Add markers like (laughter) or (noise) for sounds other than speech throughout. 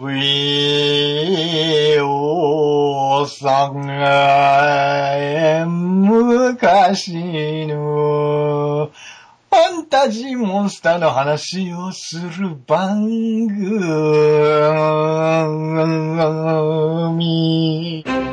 ウィーオーさんが昔のファンタジーモンスターの話をする番組。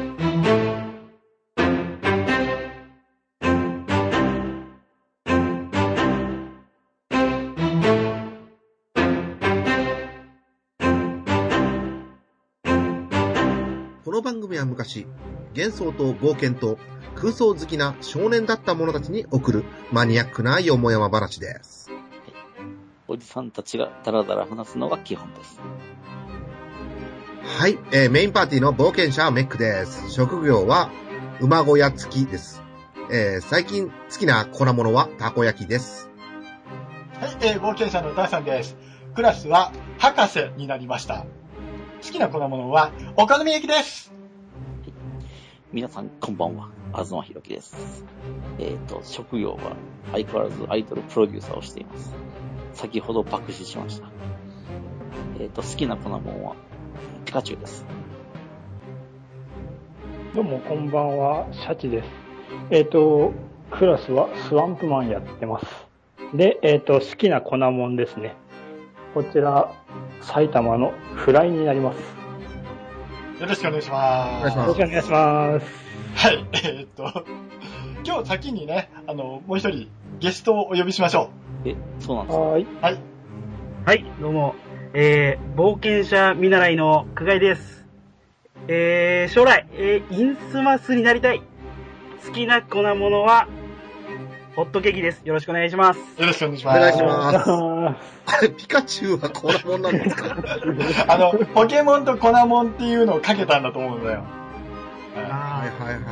は昔、幻想と冒険と空想好きな少年だった者たちに送るマニアックなよもやま話です。おじさんたちがダラダラ話すのが基本です。はい、えーメインパーティーの冒険者はメックです。職業は馬小屋付きです。えー最近好きな粉物はたこ焼きです。はい、えー冒険者のダーさんです。クラスは博士になりました。好きな粉物はお好み焼きです。皆さん、こんばんは。東博樹です。えっ、と、職業は相変わらずアイドルプロデューサーをしています。先ほど爆死しました。えっ、と、好きな粉もんはピカチュウです。どうも、こんばんは、シャチです。えっ、と、クラスはスワンプマンやってます。で、えっ、と、好きな粉もんですね。こちら、埼玉のフライになります。よろしくお願いします。よろしくお願いします。はい、(laughs) えーっと、今日先にね、あの、もう一人ゲストをお呼びしましょえ、そうなんですか？はーい。う。はい。はい、どうも。えー、冒険者見習いの久我井です。えー、将来、えー、インスマスになりたい。好きな粉物は、ホットケーキです。よろしくお願いします。よろしくお願いしおます。願いします。あ (laughs) あれ、ピカチュウは粉物なんですか？(laughs) あの、ポケモンとコナモンっていうのをかけたんだと思うんだよ。ははいあはいはいい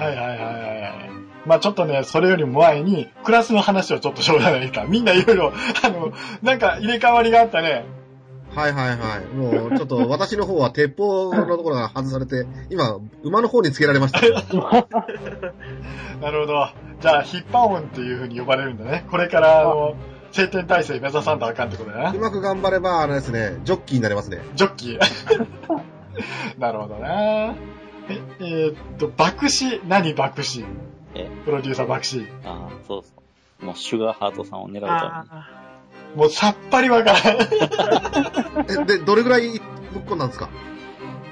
ははい。はいいはいはいはい。まあちょっとね、それよりも前に、クラスの話をちょっとしょうがないですか。みんないろいろ、あの、なんか入れ替わりがあったね。はいはいはい。もう、ちょっと私の方は鉄砲のところが外されて、今、馬の方につけられました。(laughs) なるほど。じゃあ、ヒッパオンっていう風に呼ばれるんだね。これから、あの、晴天体制目指さんとあかんってことだなう。まく頑張れば、あのですね、ジョッキーになれますね。ジョッキー。(laughs) なるほどな。え、えーっと、爆死、何爆死？えプロデューサー爆死。ああ、そうそう。もうシュガーハートさんを狙うたあもうさっぱりわからん。(laughs) え、で、どれぐらいぶっこんだんですか？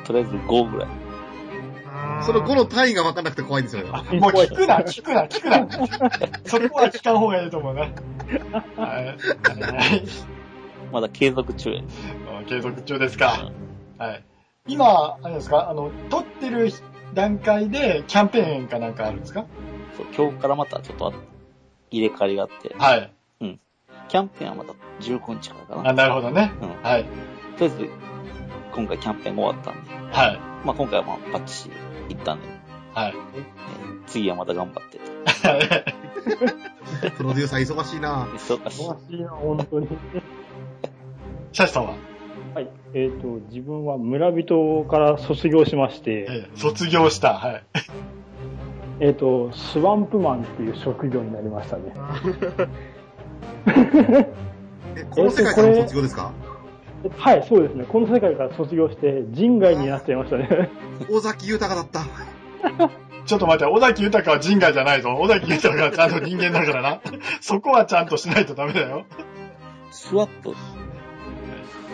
とりあえず5ぐらい。ーその5の単位が分かんなくて怖いんですよね。もう聞くな、聞くな、聞くな。そこは聞かん方がいいと思うな。はい。はいまだ継続中や。継続中ですか。はい。今、あれですか、あの、撮ってる段階でキャンペーンかなんかあるんですか？そう、今日からまたちょっと入れ替わりがあって、はい。キャンペーンはまた15日からかな。あ、なるほどね。うん。はい。とりあえず、今回キャンペーンが終わったんで、はい。まあ今回はまあバッチリ行ったんで、はい。えー次はまた頑張ってと。(laughs) プロデューサー忙しいな忙しい。ーしいな、本当に。(laughs) シャシさんは、はい。えっ、と、自分は村人から卒業しまして、えー卒業した。はい。えっ、と、スワンプマンっていう職業になりましたね。(laughs) (laughs) え、この世界からの卒業ですか？はい、そうですね。この世界から卒業して人外になっちゃいましたね。(laughs) 尾崎豊だった。(laughs) ちょっと待って、尾崎豊は人外じゃないぞ。尾崎豊はちゃんと人間だからな。そこはちゃんとしないとダメだよ。スワップ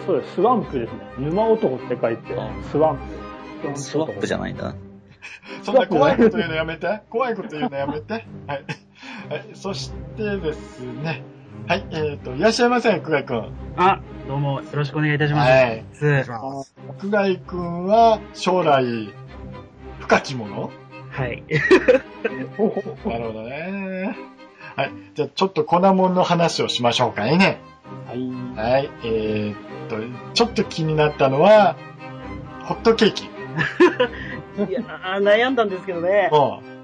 そうです。スワンプですね。沼男って書いてあ、スワンプ。スワップじゃないんだな。そんな怖いこと言うのやめて。怖いこと言うのやめて。はい。はい、そしてですね。はい、えっ、と、いらっしゃいませ、久我井くん。あ、どうも、よろしくお願いいたします。はい。お願いします。久我井くんは、将来、深きものはい。(laughs) なるほどね。はい。じゃあ、ちょっと粉もんの話をしましょうかね。はい。はい。えーっと、ちょっと気になったのは、ホットケーキ。(laughs) いやー、悩んだんですけどね。うん。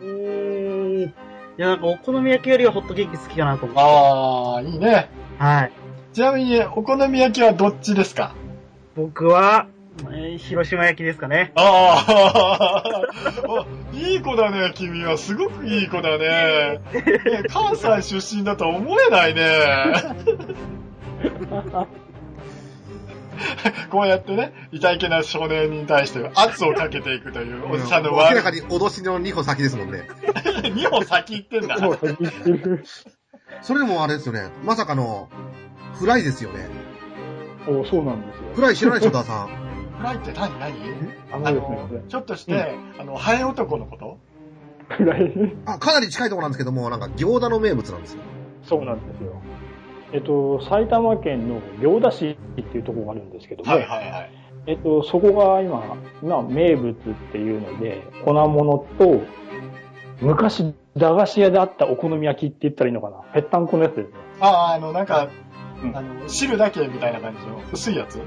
いや、なんかお好み焼きよりはホットケーキ好きかなと思って。ああ、いいね。はい。ちなみに、お好み焼きはどっちですか？僕は、えー広島焼きですかね。ああ、(laughs) おいい子だね、君は。すごくいい子だね。(laughs) ね関西出身だとは思えないね。(laughs) (laughs) こうやってね、いたいけな少年に対して圧をかけていくという、おじさんの明悪いらかに脅しの2歩先ですもんね。(laughs) 2歩先行ってんだ。(laughs) それでもあれですよね。まさかの、フライですよね。おそうなんですよ。フライ知らないでしょ、ダーさん。フライって何？何？ああのですねちょっとして、あの、ハエ男のこと？くらい。あ、かなり近いところなんですけども、なんか、行田の名物なんですよ。そうなんですよ。えっと、埼玉県の行田市っていうところがあるんですけども、はいはいはい。えっと、そこが今、今名物っていうので、粉物と、昔、駄菓子屋であったお好み焼きって言ったらいいのかな？ぺったんこのやつですね。ああ、あの、なんか、うんあの、汁だけみたいな感じの薄いやつ？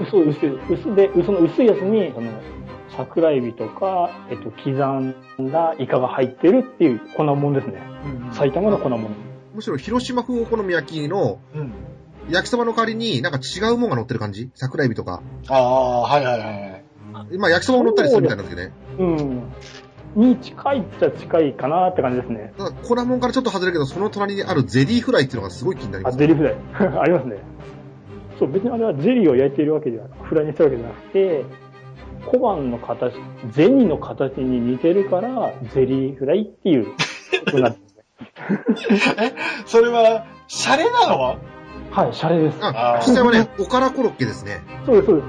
薄い、薄い、薄で、その薄いやつに、その、桜エビとか、えっと、刻んだイカが入ってるっていう粉物ですね。埼玉の粉物。むしろ、広島風お好み焼きの、うん。焼きそばの代わりに、なんか違うもんが乗ってる感じ？桜エビとか。ああ、はいはいはい。今、焼きそばも乗ったりするみたいなんですけどね。うん。に近いっちゃ近いかなって感じですね。ただ、粉もんからちょっと外れるけど、その隣にあるゼリーフライっていうのがすごい気になりまあ、す。ゼリーフライ。(laughs) ありますね。そう、別にあれはゼリーを焼いているわけでは、フライにしてるわけじゃなくて、小判の形、銭の形に似てるから、ゼリーフライっていうことになってますね。それは、シャレなの？はい、シャレです。ああ、ー実際はね、おからコロッケですね。そうです、そうです。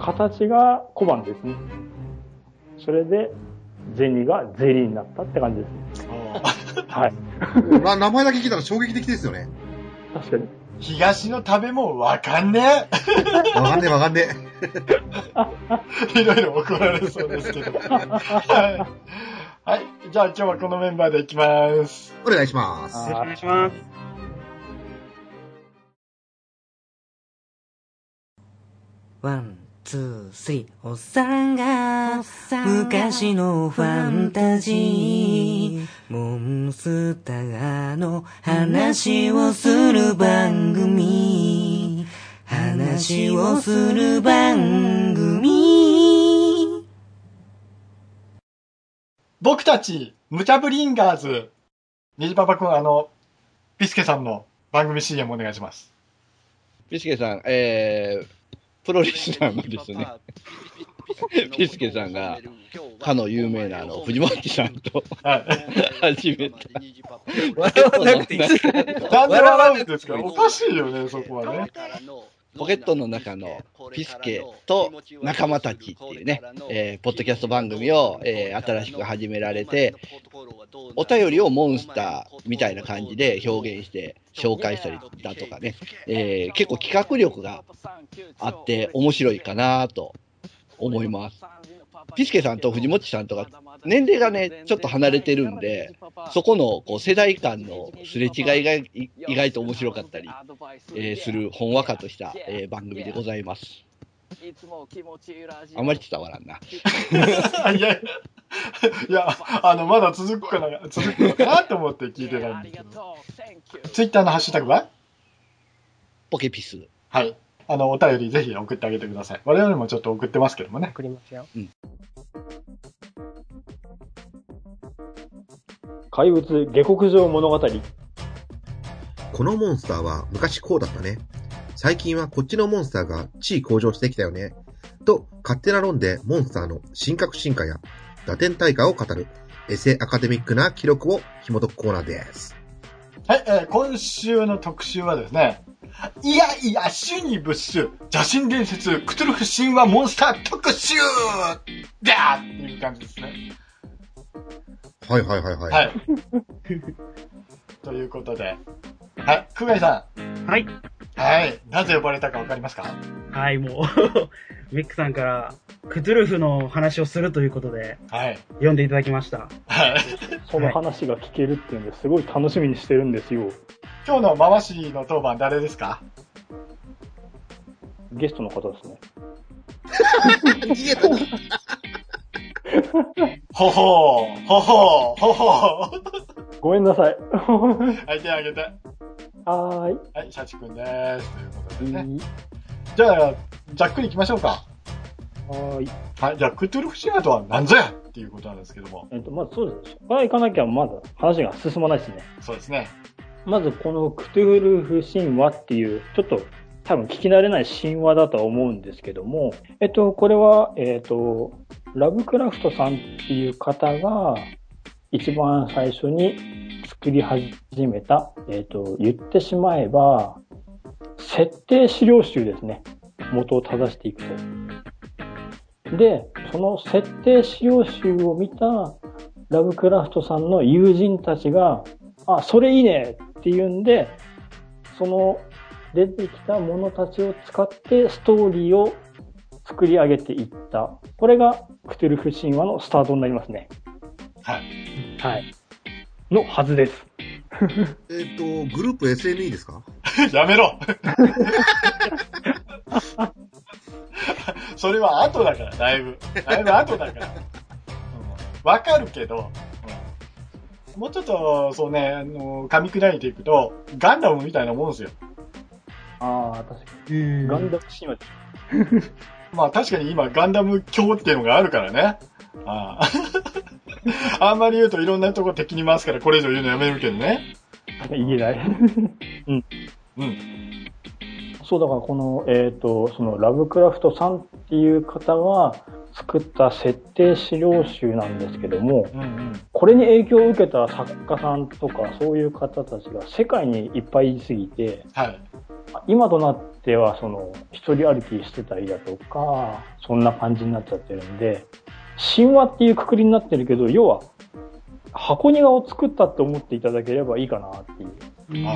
形が小判ですね。それで、銭がゼリーになったって感じですね。はい。(laughs) まあ、名前だけ聞いたら衝撃的ですよね。確かに。東の食べ物わかんね？わかんねえわかんねえ。(laughs) いろいろ怒られそうですけど。はい。はい。じゃあ今日はこのメンバーでいきます。え。お願いします。お願いします。 One、two、three、おっさんが、昔のファンタジー、モンスターの話をする番組、話をする番組。僕たち、ムチャブリンガーズ。ニジパパくん、あの、ピスケさんの番組 CM お願いします。ピスケさん、えー、プロレスラーのですね、(laughs) ピスケさんが、かの有名なあの、藤本さんとはい。始めた。笑わなくていいですかなんで笑うんですかおかしいよね、そこはね。ポケットの中のピスケと仲間たちっていうね、えーポッドキャスト番組を、えー新しく始められて、お便りをモンスターみたいな感じで表現して紹介したりだとかね、えー結構企画力があって面白いかなと思います。ピスケさんと藤本さんとか年齢がね、ちょっと離れてるんで、そこのこう世代間のすれ違いがい意外と面白かったり、えーするほんわかとした、えー番組でございます。あんまり伝わらんな。いや、いや、あの、まだ続くかな、続くのかなと思って聞いてないんですけど。ツイッターのハッシュタグは？ポケピス。はい。あの、お便りぜひ送ってあげてください。我々もちょっと送ってますけどもね。送りますよ。うん怪物下克上物語。このモンスターは昔こうだったね。最近はこっちのモンスターが地位向上してきたよね。と、勝手な論でモンスターの神格進化や打点大会を語るエセアカデミックな記録を紐解くコーナーです。はい、えー今週の特集はですね、いやいや、主に物種、邪神伝説、クトゥルフ神話モンスター特集だーっていう感じですね。はいはいはいはい。はい。(laughs) ということで、はい、久我井さはい。ん。はい。なぜ呼ばれたかわかりますか？はい、もう、(laughs) メックさんから、クトゥルフの話をするということで、はい。読んでいただきました。はい。その話が聞けるっていうんで、すごい楽しみにしてるんですよ。今日の回しの当番誰ですか？ゲストの方ですね。(laughs) ほほー、ほほー、ほほー。ごめんなさい。はい、手あげて。ははい、シャチくんです。ということで。ね。じゃあ、ざっくり行きましょうか。はーい。はい、じゃあ、クトゥルフ神話とは何ぞやっていうことなんですけども。えっと、まずそうですね。これ行かなきゃまだ話が進まないですね。そうですね。まずこのクトゥルフ神話っていう、ちょっと多分聞き慣れない神話だとは思うんですけども、えっと、これは、えっと、ラブクラフトさんっていう方が、一番最初に作り始めた、えっと、言ってしまえば、設定資料集ですね。元を正していくと。で、その設定資料集を見たラブクラフトさんの友人たちが、あ、それいいねっていうんで、その出てきたものたちを使ってストーリーを作り上げていった。これがクトゥルフ神話のスタートになりますね。はい。はい。のはずです。(laughs) えっ、と、グループ SNE ですか？(laughs) やめろ (laughs) それは後だから、だいぶ。だいぶ後だから。うんわ、かるけど、うんもうちょっと、そうね、あの、噛み砕いていくと、ガンダムみたいなもんですよ。ああ、確かに。ガンダム神話まあ確かに今ガンダム教っていうのがあるからね。ああ (laughs) あんまり言うといろんなとこ敵に回すからこれ以上言うのやめるけどね。言えない。うん。そう、だからこの、えっ、と、そのラブクラフトさんっていう方が作った設定資料集なんですけども、うんうん。これに影響を受けた作家さんとかそういう方たちが世界にいっぱいいすぎて、はい。今となってはその一人歩きしてたりだとか、そんな感じになっちゃってるんで、神話っていうくくりになってるけど、要は箱庭を作ったって思っていただければいいかなっていう。あ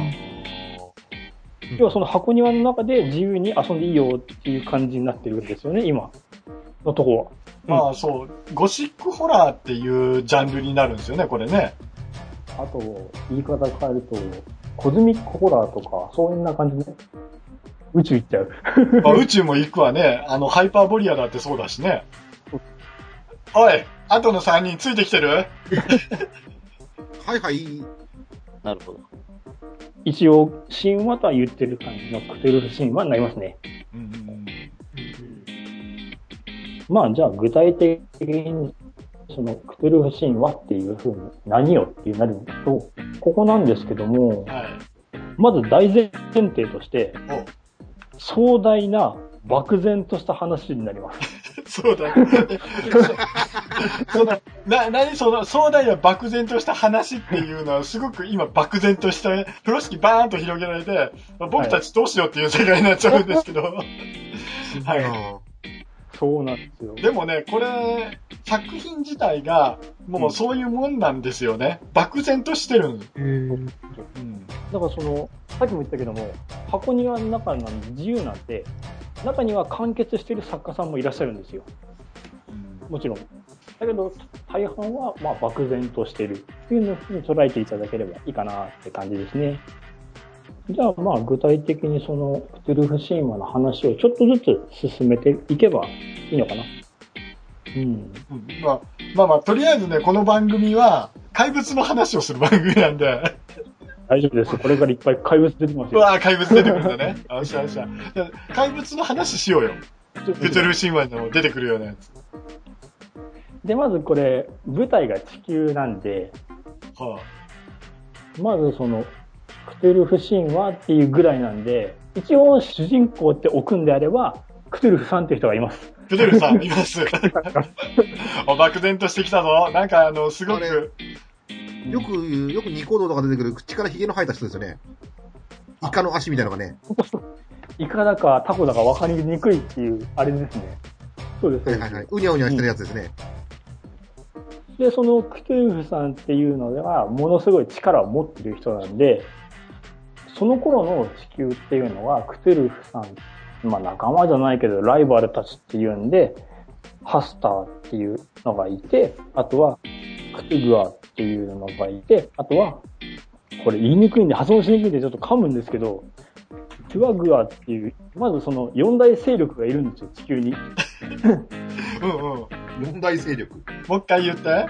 要はその箱庭の中で自由に遊んでいいよっていう感じになってるんですよね、今のとこは。まあそう、ゴシックホラーっていうジャンルになるんですよね、これね。あと、言い方変えると、コズミックホラーとか、そういうな感じで、宇宙行っちゃう。まあ宇宙も行くわね。あの、ハイパーボリアだってそうだしね。おい、後の3人ついてきてる？(laughs) はいはい。なるほど。一応、神話とは言ってる感じのクトゥルフ神話になりますね。うんうんまあ、じゃあ具体的に、そのクトゥルフ神話っていう風に何よっていうなると、ここなんですけどもうん。、はい。まず大前提として、お壮大な漠然とした話になります。(laughs) そうだ。その、な、なにその、壮大な漠然とした話っていうのは、すごく今漠然とした、風呂敷バーンと広げられて、僕たちどうしようっていう世界になっちゃうんですけど。はい。そうなんですよ。でもね、これ、作品自体が、もうそういうもんなんですよね。漠然としてるんです。うん。だからその、さっきも言ったけども、箱庭の中なんで自由なんで、中には完結してる作家さんもいらっしゃるんですよ。もちろん。だけど、大半は、まあ、漠然としてるっていうのに捉えていただければいいかなって感じですね。じゃあ、まあ、具体的にその、クトゥルフ神話の話をちょっとずつ進めていけばいいのかな。うん。うんまあ、まあまあ、とりあえずね、この番組は、怪物の話をする番組なんで、大丈夫です。これからいっぱい怪物出てますよ。うわぁ、怪物出てくるんだね。よっしゃよっしゃ。怪物の話しようよ。クトゥルフ神話にも出てくるようなやつ。で、まずこれ、舞台が地球なんで、はまずその、クトゥルフ神話っていうぐらいなんで、一応主人公って置くんであれば、クトゥルフさんっていう人がいます。あ、クトゥルフさんいます。(laughs) お、漠然としてきたぞ。なんかあの、すごあれく、よく、よくニコ動とか出てくる口からヒゲの生えた人ですよね。イカの足みたいなのがね。イカだかタコだか分かりにくいっていう、あれですね。そうです。はいはいはい。うにゃうにゃしてるやつですね。で、そのクトゥルフさんっていうのは、ものすごい力を持ってる人なんで、その頃の地球っていうのは、クトゥルフさん、まあ仲間じゃないけど、ライバルたちっていうんで、ハスターっていうのがいて、あとは、クトゥグアっていうのがいて、あとは、これ言いにくいんで、発音しにくいんでちょっと噛むんですけど、トゥアグアっていう、まずその四大勢力がいるんですよ、地球に。うんうん。も問題勢力。う一回言って。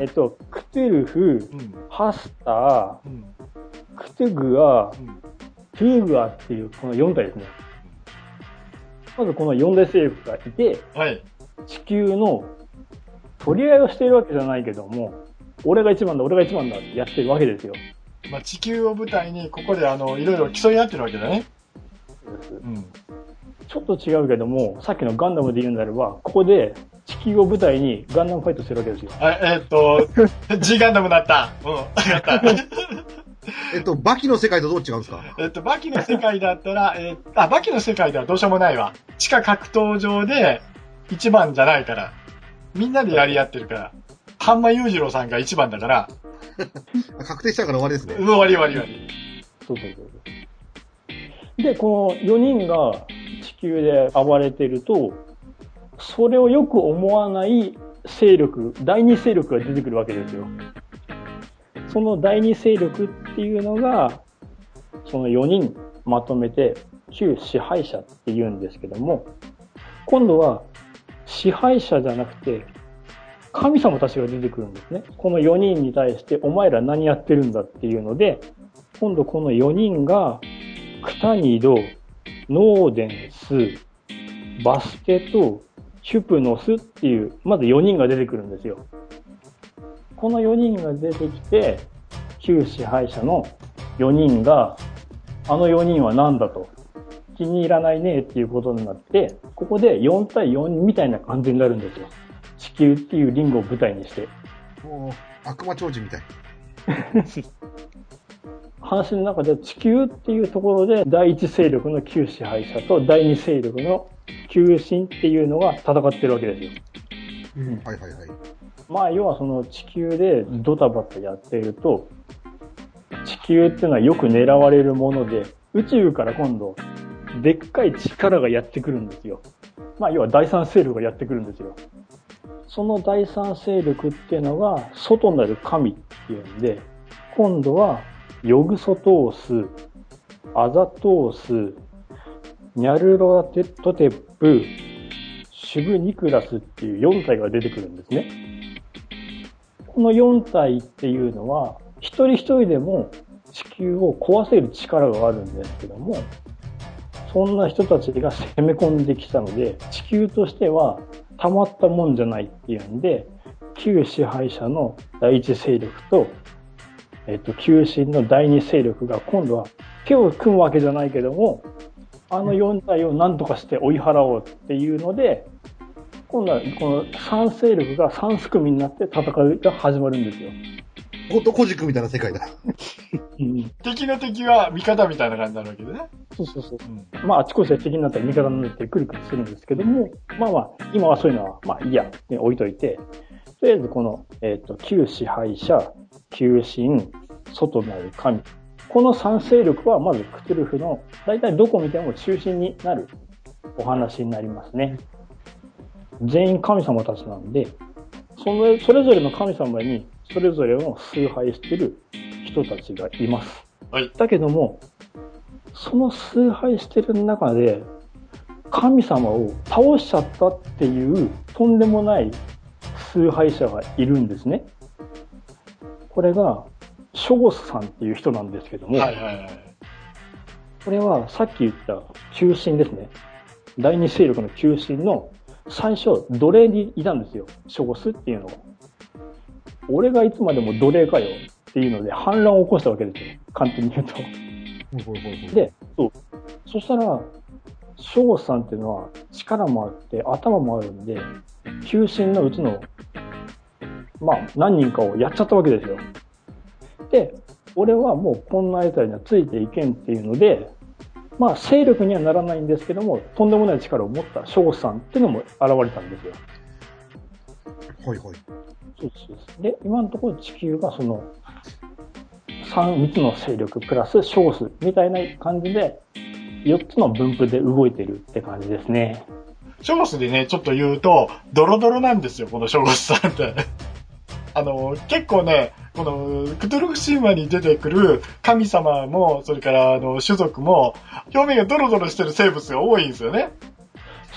えっと、クトゥルフ、うん。ハスター、うん。クトゥグア、うん。トゥーグアっていうこの4体ですね。まずこの4大勢力がいて、はい。地球の取り合いをしているわけじゃないけども、俺が一番だ、俺が一番だってやってるわけですよ。まあ、地球を舞台に、ここであの、いろいろ競い合ってるわけだね。うん。ちょっと違うけども、さっきのガンダムで言うんであれば、ここで地球を舞台にガンダムファイトするわけですよ。あえーっと、(laughs) G ガンダムだった。うん。わかった。(laughs) えっと、バキの世界とどう違うんですか？えっと、バキの世界だったら、えーあ、バキの世界ではどうしようもないわ。地下格闘場で一番じゃないから。みんなでやり合ってるから。半間裕次郎さんが一番だから、あ (laughs) 確定したから終わりですね。うん終わり終わり終わり。そうそうそうそう。で、この4人が地球で暴れてると、それをよく思わない勢力、第二勢力が出てくるわけですよ。その第二勢力っていうのが、その4人まとめて旧支配者って言うんですけども、今度は支配者じゃなくて、神様たちが出てくるんですね。この4人に対して、お前ら何やってるんだっていうので、今度この4人が、クタニド、ノーデンス、バスケと、ヒュプノスっていう、まず4人が出てくるんですよ。この4人が出てきて、旧支配者の4人が、あの4人は何だと、気に入らないねっていうことになって、ここで4対4みたいな感じになるんですよ。地球っていうリンゴを舞台にして。もう、悪魔超人みたい。(laughs) 話の中で地球っていうところで第一勢力の旧支配者と第二勢力の旧神っていうのが戦ってるわけですよ。はいはいはい。まあ要はその地球でドタバタやっていると地球っていうのはよく狙われるもので宇宙から今度でっかい力がやってくるんですよ。まあ要は第三勢力がやってくるんですよ。その第三勢力っていうのが外なる神っていうんで今度はヨグソトース、アザトース、ニャルロテットテップ、シュブニクラスっていう4体が出てくるんですね。この4体っていうのは、一人一人でも地球を壊せる力があるんですけども、そんな人たちが攻め込んできたので、地球としてはたまったもんじゃないっていうんで、旧支配者の第一勢力と、えっと、旧神の第二勢力が今度は手を組むわけじゃないけども、あの4体を何とかして追い払おうっていうので、今度はこの3勢力が3すくみになって戦いが始まるんですよ。ほんと、コジ君みたいな世界だ。うん、敵の敵は味方みたいな感じになるわけでね。そうそうそう。うん。まあ、あちこちで敵になったり味方になったりくるくるするんですけども、まあまあ、今はそういうのは、まあいいや、ね、置いといて、とりあえずこの、えっ、と、旧支配者、旧神、外なる神。この3勢力はまずクトゥルフの、大体どこ見ても中心になるお話になりますね。全員神様たちなんで、そのそれぞれの神様にそれぞれを崇拝している人たちがいます。はいだけども、その崇拝してる中で、神様を倒しちゃったっていうとんでもない崇拝者がいるんですね。これが、ショゴスさんっていう人なんですけども、はいはいはい。これはさっき言った中心ですね。第二勢力の中心の最初、奴隷にいたんですよ。ショゴスっていうのが。俺がいつまでも奴隷かよっていうので反乱を起こしたわけですよ。簡単に言うと。で、そう。そしたら、ショゴスさんっていうのは力もあって頭もあるんで、中心のうちの、まあ何人かをやっちゃったわけですよ。で、俺はもうこんな奴らにはついていけんっていうので、まあ勢力にはならないんですけども、とんでもない力を持ったショゴスさんっていうのも現れたんですよ。はいはい。そうそうそうで、今のところ地球がその、3、3つの勢力プラスショゴスみたいな感じで、4つの分布で動いてるって感じですね。ショゴスでね、ちょっと言うと、ドロドロなんですよ、このショゴスさんって。(laughs) あの、結構ね、この、クトゥルフ神話に出てくる神様も、それから、あの、種族も、表面がドロドロしてる生物が多いんですよね。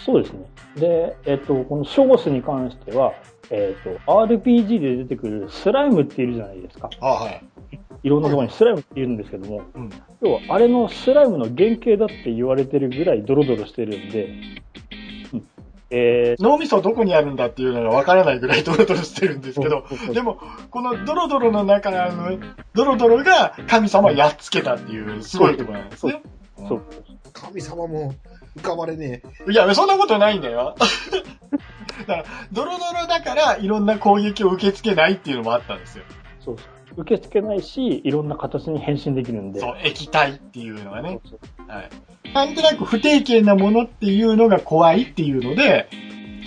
そうですね。で、えっと、このショゴスに関しては、えっと、RPG で出てくるスライムっているじゃないですか。あはい。いろんなところにスライムっているんですけども、うん。要はあれのスライムの原型だって言われてるぐらいドロドロしてるんで、うん、え脳みそどこにあるんだっていうのがわからないぐらいドロドロしてるんですけど、ー、でも、このドロドロの中の、ドロドロが神様をやっつけたっていう、すごいところなんですね。そう。神様も浮かばれねいや、そんなことないんだよ。(laughs) だから、ドロドロだから、いろんな攻撃を受け付けないっていうのもあったんですよ。そうそう。受け付けないし、いろんな形に変身できるんで。そう、液体っていうのがね。そうはい。なんとなく不定形なものっていうのが怖いっていうので、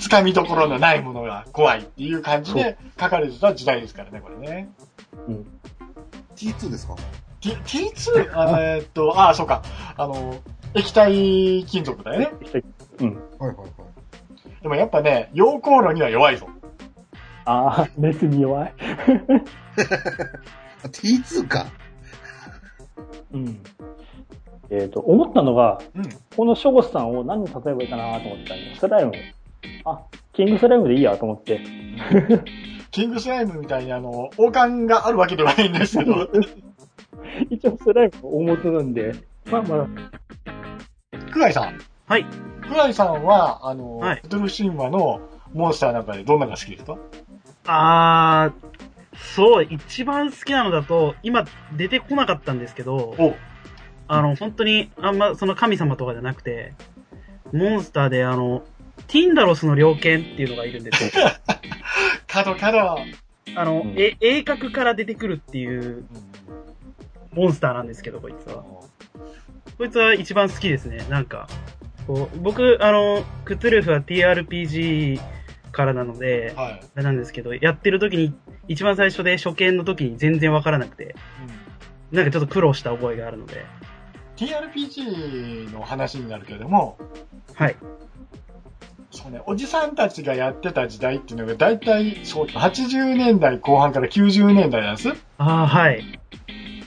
掴みどころのないものが怖いっていう感じで書かれてた時代ですからね、これね。うん。え。T2 ですか？T、T2? あえーっと、ああ、そうか。あの、液体金属だよね。うん。はいはいはい。でもやっぱね、溶鉱炉には弱いぞ。ああ、熱に弱い。(laughs) あ T2 か。うん。えっ、と、思ったのが、うん。このショゴスさんを何に例えばいいかなと思ったんで、スライム。あ、キングスライムでいいやと思って。キングスライムみたいにあの、王冠があるわけではないんですけど、(laughs) 一応スライムの大元なんで、まあまあ、クライさん。はい。クライさんは、あの、はいクトゥルフ神話のモンスターなんかでどんなのが好きですか？あー、そう、一番好きなのだと、今出てこなかったんですけど、おあの、本当に、あんま、その神様とかじゃなくて、モンスターで、あの、ティンダロスの猟犬っていうのがいるんですよ。(laughs) 角角。あの、うんえ、鋭角から出てくるっていうモンスターなんですけど、こいつは。こいつは一番好きですね。なんか、こう僕、あの、クトゥルフは TRPG からなので、はい。あれなんですけど、やってる時に、一番最初で初見の時に全然わからなくて、なんかちょっと苦労した覚えがあるので、TRPG の話になるけれども、はい。そうね、おじさんたちがやってた時代っていうのが大体、そう、80年代後半から90年代なんです。ああ、はい。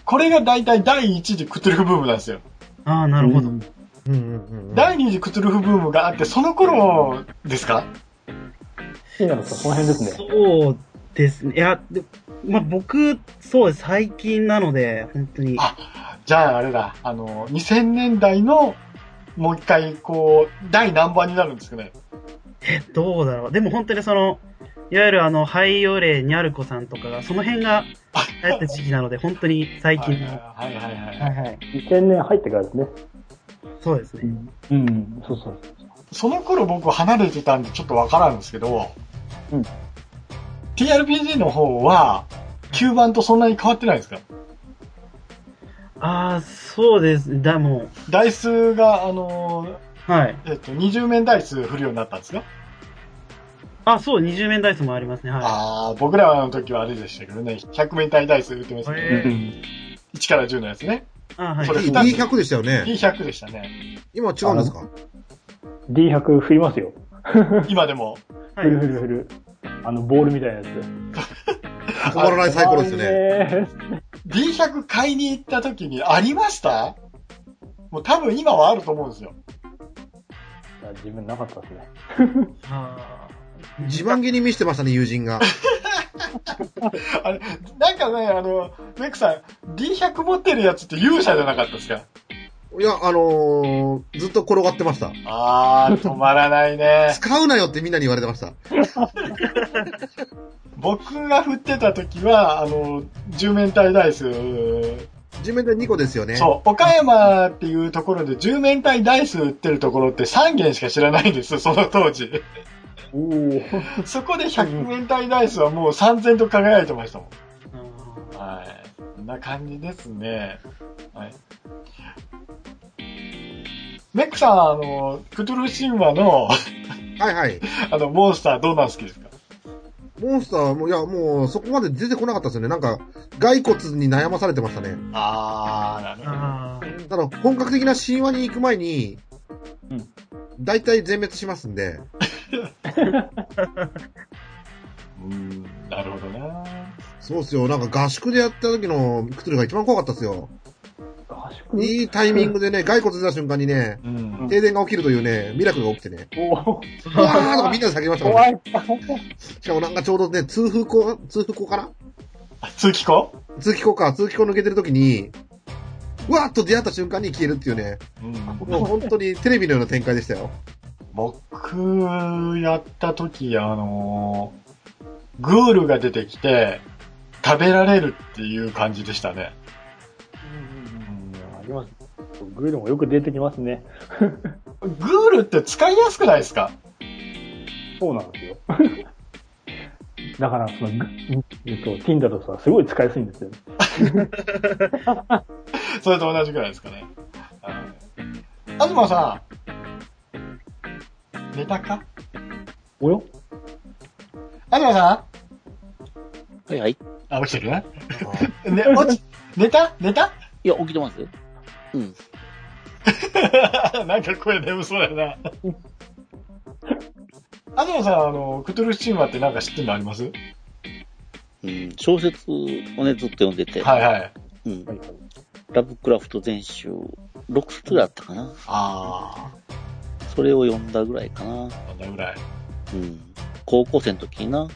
これが大体第一次クトゥルフブームなんですよ。ああ、なるほど。うんうんうんうんうん。第二次クトゥルフブームがあって、その頃ですか？気になる人はその辺ですね。そうですね。いや、でまあ、僕、そうです。最近なので、本当に。あじゃああれだ、あの、2000年代の、もう一回、こう、第何番になるんですかね？え、どうだろう。でも本当にその、いわゆるあの、ハイヨレニャルコさんとかが、その辺が流行った時期なので、本当に最近の。はいはいはいはい。はいはい。2000年入ってからですね。そうですね。うん、そうそう。その頃僕離れてたんでちょっとわからんですけど、うん TRPG の方は、9番とそんなに変わってないですか？ああ、そうですね。だ、も台数が、あのう、はい。ー、えっと、20面台数振るようになったんですか？あ、そう、20面ダイスもありますね。はああ、僕らの時はあれでしたけどね、100面体台数振ってましたけど、ね、1から10のやつね。い。あはいそ。れ D100 でしたよね。P100 でしたね。今は違うんですか？D100 振りますよ。(laughs) 今でも。はい振る振る振る。あの、ボールみたいなやつ。(laughs) 止まらないサイコロですね。ね。D100 買いに行った時にありました？もう多分今はあると思うんですよ。自分なかったですね。(laughs) あ自慢げに見せてましたね、友人が。(laughs) あれ、なんかね、あの、メックさん、D100 持ってるやつって勇者じゃなかったですか？いや、あのー、ずっと転がってました。あー、止まらないね。使うなよってみんなに言われてました。(laughs) 僕が振ってた時は、あの、10面体ダイス、地面で2個ですよね。そう、岡山っていうところで10面体ダイス売ってるところって3軒しか知らないんです、その当時。おお。そこで100面体ダイスはもう3000と輝いてましたもん。はい。こんな感じですね。はい。メックさん、あの、クトゥルフ神話の、はいはい。(laughs) あの、モンスターどんなん好きですか？モンスターも、いや、もう、そこまで出てこなかったですよね。なんか、骸骨に悩まされてましたね。あー、なるーあー。ただ、本格的な神話に行く前に、うん大体全滅しますんで、うん、なるほどなそうっすよ。なんか合宿でやった時のクトゥルが一番怖かったっすよ。合宿？いいタイミングでね、骸骨出た瞬間にね、うん。停電が起きるというね、ミラクルが起きてね、おお。うわーとかみんなで叫びましたもんね。怖い。しかもなんかちょうどね、通風口、通風口かな？通気口？通気口か、通気口抜けてる時に、うわーっと出会った瞬間に消えるっていうね、うん。もう本当にテレビのような展開でしたよ。僕、やった時、あのグールが出てきて、食べられるっていう感じでしたね。あります。グールもよく出てきますね。(laughs) グールって使いやすくないですか？そうなんですよ。だから、その、グえっと、Tinder とさ、すごい使いやすいんですよ。(laughs) それと同じくらいですかね。あ東さん、寝たか？およ？東さはいはい。んあ、起きてる？ね。ね、落ち、寝た？寝た？いや、起きてますよ。うん。(laughs) なんか声眠そうやな。東さん、あの、クトゥルフ神話ってなんか知ってるのあります？うん、小説をね、ずっと読んでて、はいはい。うん。ラブクラフト全集、6冊ぐらいあったかな。あそれを読んだぐらいかな。あ、こんなぐらい。うん。高校生の時にな。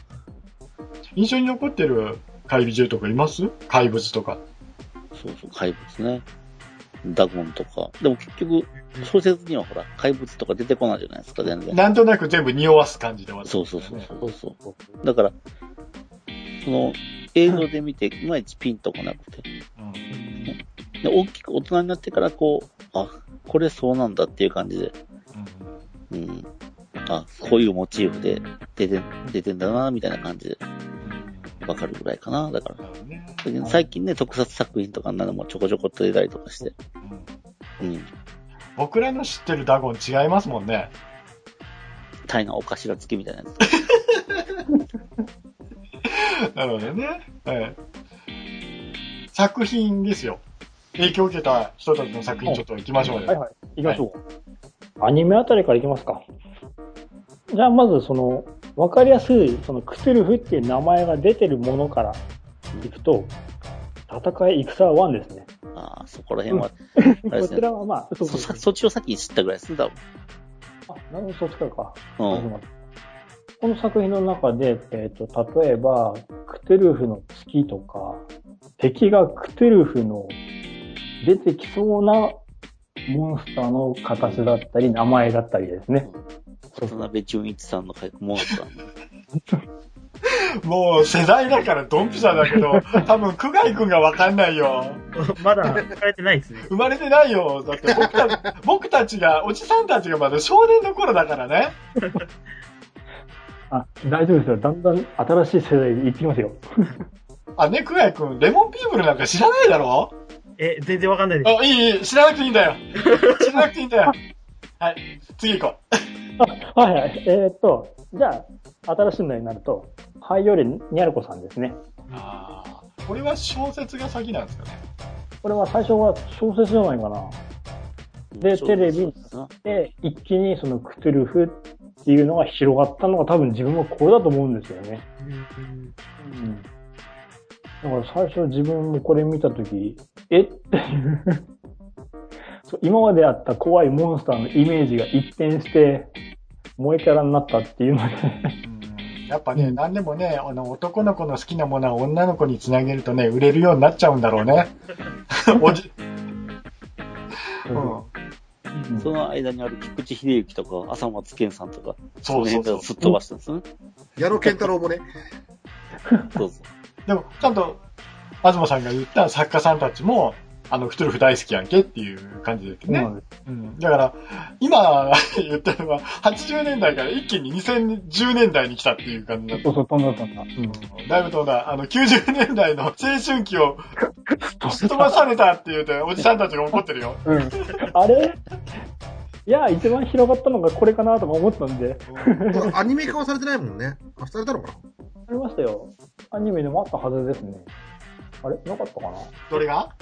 印象に残ってる怪美獣とかいます？怪物とか。そうそう、怪物ね。ダゴンとか。でも結局、小説にはほら、怪物とか出てこないじゃないですか、全然。なんとなく全部匂わす感じで終わってそうそうそうそうそう。だから、その、映像で見て、いまいちピンとこなくて。うんで、大きく大人になってからこう、あ、これそうなんだっていう感じで、うん。あ、こういうモチーフで出て、出てんだな、みたいな感じでわかるぐらいかな。だから。最近ね、特撮作品とかなのもちょこちょこっと出たりとかして。うんうん。僕らの知ってるダゴン違いますもんね。タイのお頭付きみたいなやつ。(laughs) なるほどね。はい作品ですよ。影響を受けた人たちの作品ちょっと行きましょうよ。はいはい。行きましょう。アニメあたりから行きますか。じゃあ、まず、その、わかりやすい、その、クトゥルフっていう名前が出てるものから行くと、戦い戦は1ですね。ああ、そこら辺は、(laughs) あれこ。ちらはまあ、そうそそうそっちを先に知ったぐらいですね、多分。あ、なるほど、そっちからか。うん。この作品の中で、えっ、と、例えば、クトゥルフの月とか、敵がクトゥルフの出てきそうなモンスターの形だったり、名前だったりですね。渡辺淳一さんのモンスターの。もう世代だからドンピシャだけど、多分、久我井くんがわかんないよ。まだ書かれてないですね。生まれてないよ。だって僕た (laughs) 僕たちが、おじさんたちがまだ少年の頃だからね。(laughs) あ、大丈夫ですよ。だんだん新しい世代で行ってきますよ。あ、ね、久我井くん、レモンピープルなんか知らないだろ？え、全然わかんないです。あ、いい、いい、知らなくていいんだよ。知らなくていいんだよ。はい、次行こう。はいはい。えーっと、じゃあ、新しいのになると、ハイヨレニャルコさんですね。あーこれは小説が先なんですかね。これは最初は小説じゃないかな。でテレビで一気にそのクトゥルフっていうのが広がったのが多分自分もこれだと思うんですよね。うん。だから最初自分もこれ見たとき、え？っていうそう今まであった怖いモンスターのイメージが一変して、萌えキャラになったっていうので、うんやっぱね、何でもね、あの、男の子の好きなものは女の子につなげるとね、売れるようになっちゃうんだろうね。(laughs) おじ、うん。うんその間にある菊池秀幸とか、浅松健さんとか、そのそうそうそう辺で。すっ飛ばしたんですね。矢野健太郎もね、そうそう。でも、ちゃんと、東さんが言った作家さんたちも、あの、クトゥルフ大好きやんけっていう感じですね。そうなん。だから、今 (laughs) 言ったのは、80年代から一気に2010年代に来たっていう感じだったそうそう、飛んだ飛んだ。うん。だいぶ飛んだ。あの、90年代の青春期を (laughs) すっ飛ばされたって言うて、おじさんたちが怒ってるよ。うん。あれ？いや、一番広がったのがこれかなとか思ったんで、アニメ化はされてないもんね。あ、されたのかな？ありましたよ。アニメでもあったはずですね。あれ？なかったかな？どれが？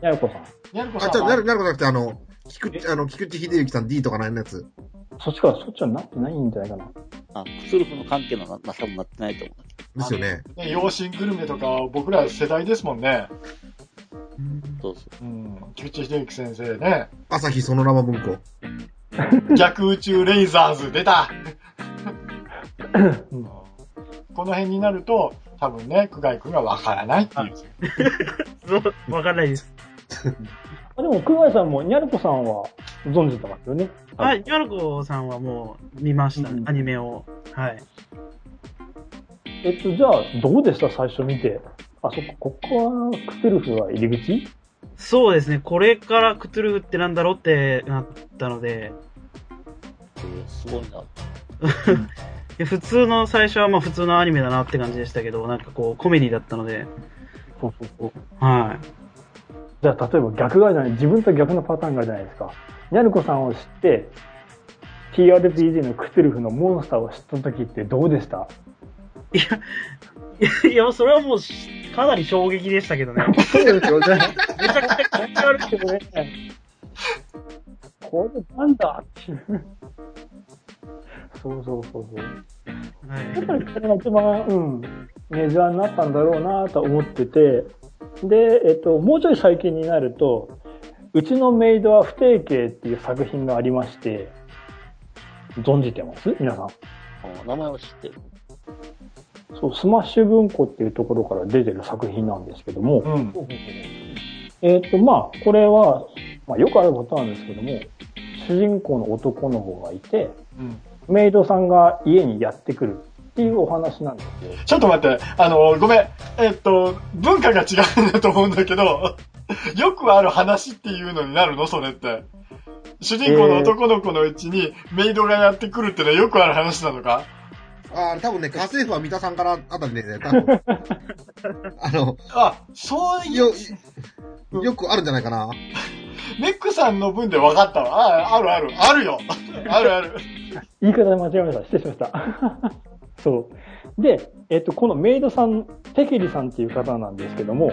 ややこさん。あ、じゃあ、にゃるこさんはなる、なることなくて、あの、菊池、あの、菊池秀幸さん D とかのやつ。そっちからそっちはなってないんじゃないかな。あ、クスルフの関係のな、な、多分なってないと思う。ですよね。ね、養親グルメとか、僕ら世代ですもんね。そうそう。うん。菊池秀幸先生ね。朝日その生文庫。逆宇宙レイザーズ出た (laughs) うんこの辺になると、多分ね、久我井くんがわからないっていう。そう、わかんないです。あでも、久我井さんも、にゃるこさんは存じてますよね。はい、ヨルコさんはもう見ました、うんアニメを。はい。えっと、じゃあ、どうでした？最初見て。あ、そっか、ここは、クセルフは入り口？そうですね、これからクトゥルフってなんだろうってなったので、えーすごいな。(laughs) で普通の最初はまあ普通のアニメだなって感じでしたけど、なんかこうコメディだったので、そうそうそう。はい。じゃあ、例えば逆があるじゃない、自分と逆のパターンがあるじゃないですか。ニャルコさんを知って、TRPG のクトゥルフのモンスターを知った時ってどうでした？いや、いや、それはもうしかなり衝撃でしたけどね。そうですよね。めちゃくちゃ気持ち悪くてね。これなんだっていう。そうそうそうそう。はいやっぱりこれが一番、うん、メジャーになったんだろうなと思ってて、で、えっと、もうちょい最近になると、うちのメイドは不定形っていう作品がありまして、存じてます？皆さん。あ名前は知ってる。そう、スマッシュ文庫っていうところから出てる作品なんですけども、うん。えっ、と、まあ、これは、まあ、よくあることなんですけども、主人公の男の子がいて、うん。メイドさんが家にやってくるっていうお話なんですよ。ちょっと待って、あの、ごめん。えっと、文化が違うんだと思うんだけど、(laughs) よくある話っていうのになるの？それって。主人公の男の子のうちにメイドがやってくるってのはよくある話なのか？ああ、多分ね、(laughs) 家政婦は三田さんからあたりでね、多分。(laughs) あの、あ、そういよう、、よくあるんじゃないかな。メックさんの分で分かったわ。あ、あるある。あるよ。(laughs) あるある。言い方で間違えました。失礼しました。そう。で、えっ、と、このメイドさん、テケリさんっていう方なんですけども、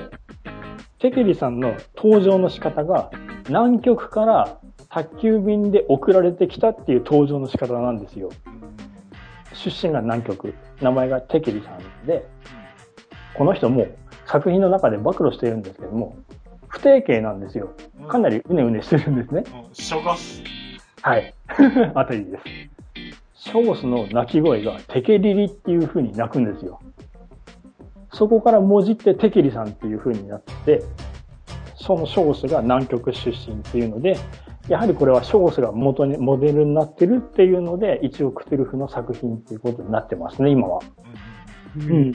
テケリさんの登場の仕方が、南極から宅急便で送られてきたっていう登場の仕方なんですよ。出身が南極。名前がテケリさんで、この人も作品の中で暴露しているんですけども、不定形なんですよ。かなりうねうねしてるんですね。うん。ショゴス。はい。あたりです。ショースの鳴き声がテケリリっていう風に鳴くんですよ。そこからもじってテケリさんっていう風になって、そのショースが南極出身っていうので、やはりこれはショースが元に、モデルになってるっていうので、一応クトゥルフの作品っていうことになってますね、今は。うんうん。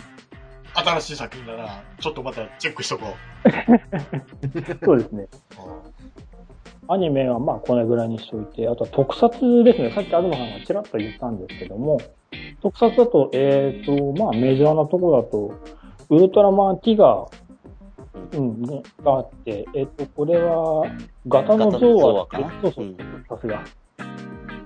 新しい作品だな。ちょっとまたチェックしとこ (laughs) そうですね。アニメはまあこれぐらいにしておいて、あとは特撮ですね。さっき東さんがちらっと言ったんですけども、特撮だと、えっ、と、まあメジャーなところだと、ウルトラマンティガー、うん、ねがあって、えっ、と、これは、ガタノゾーアってそうそううん、さすが。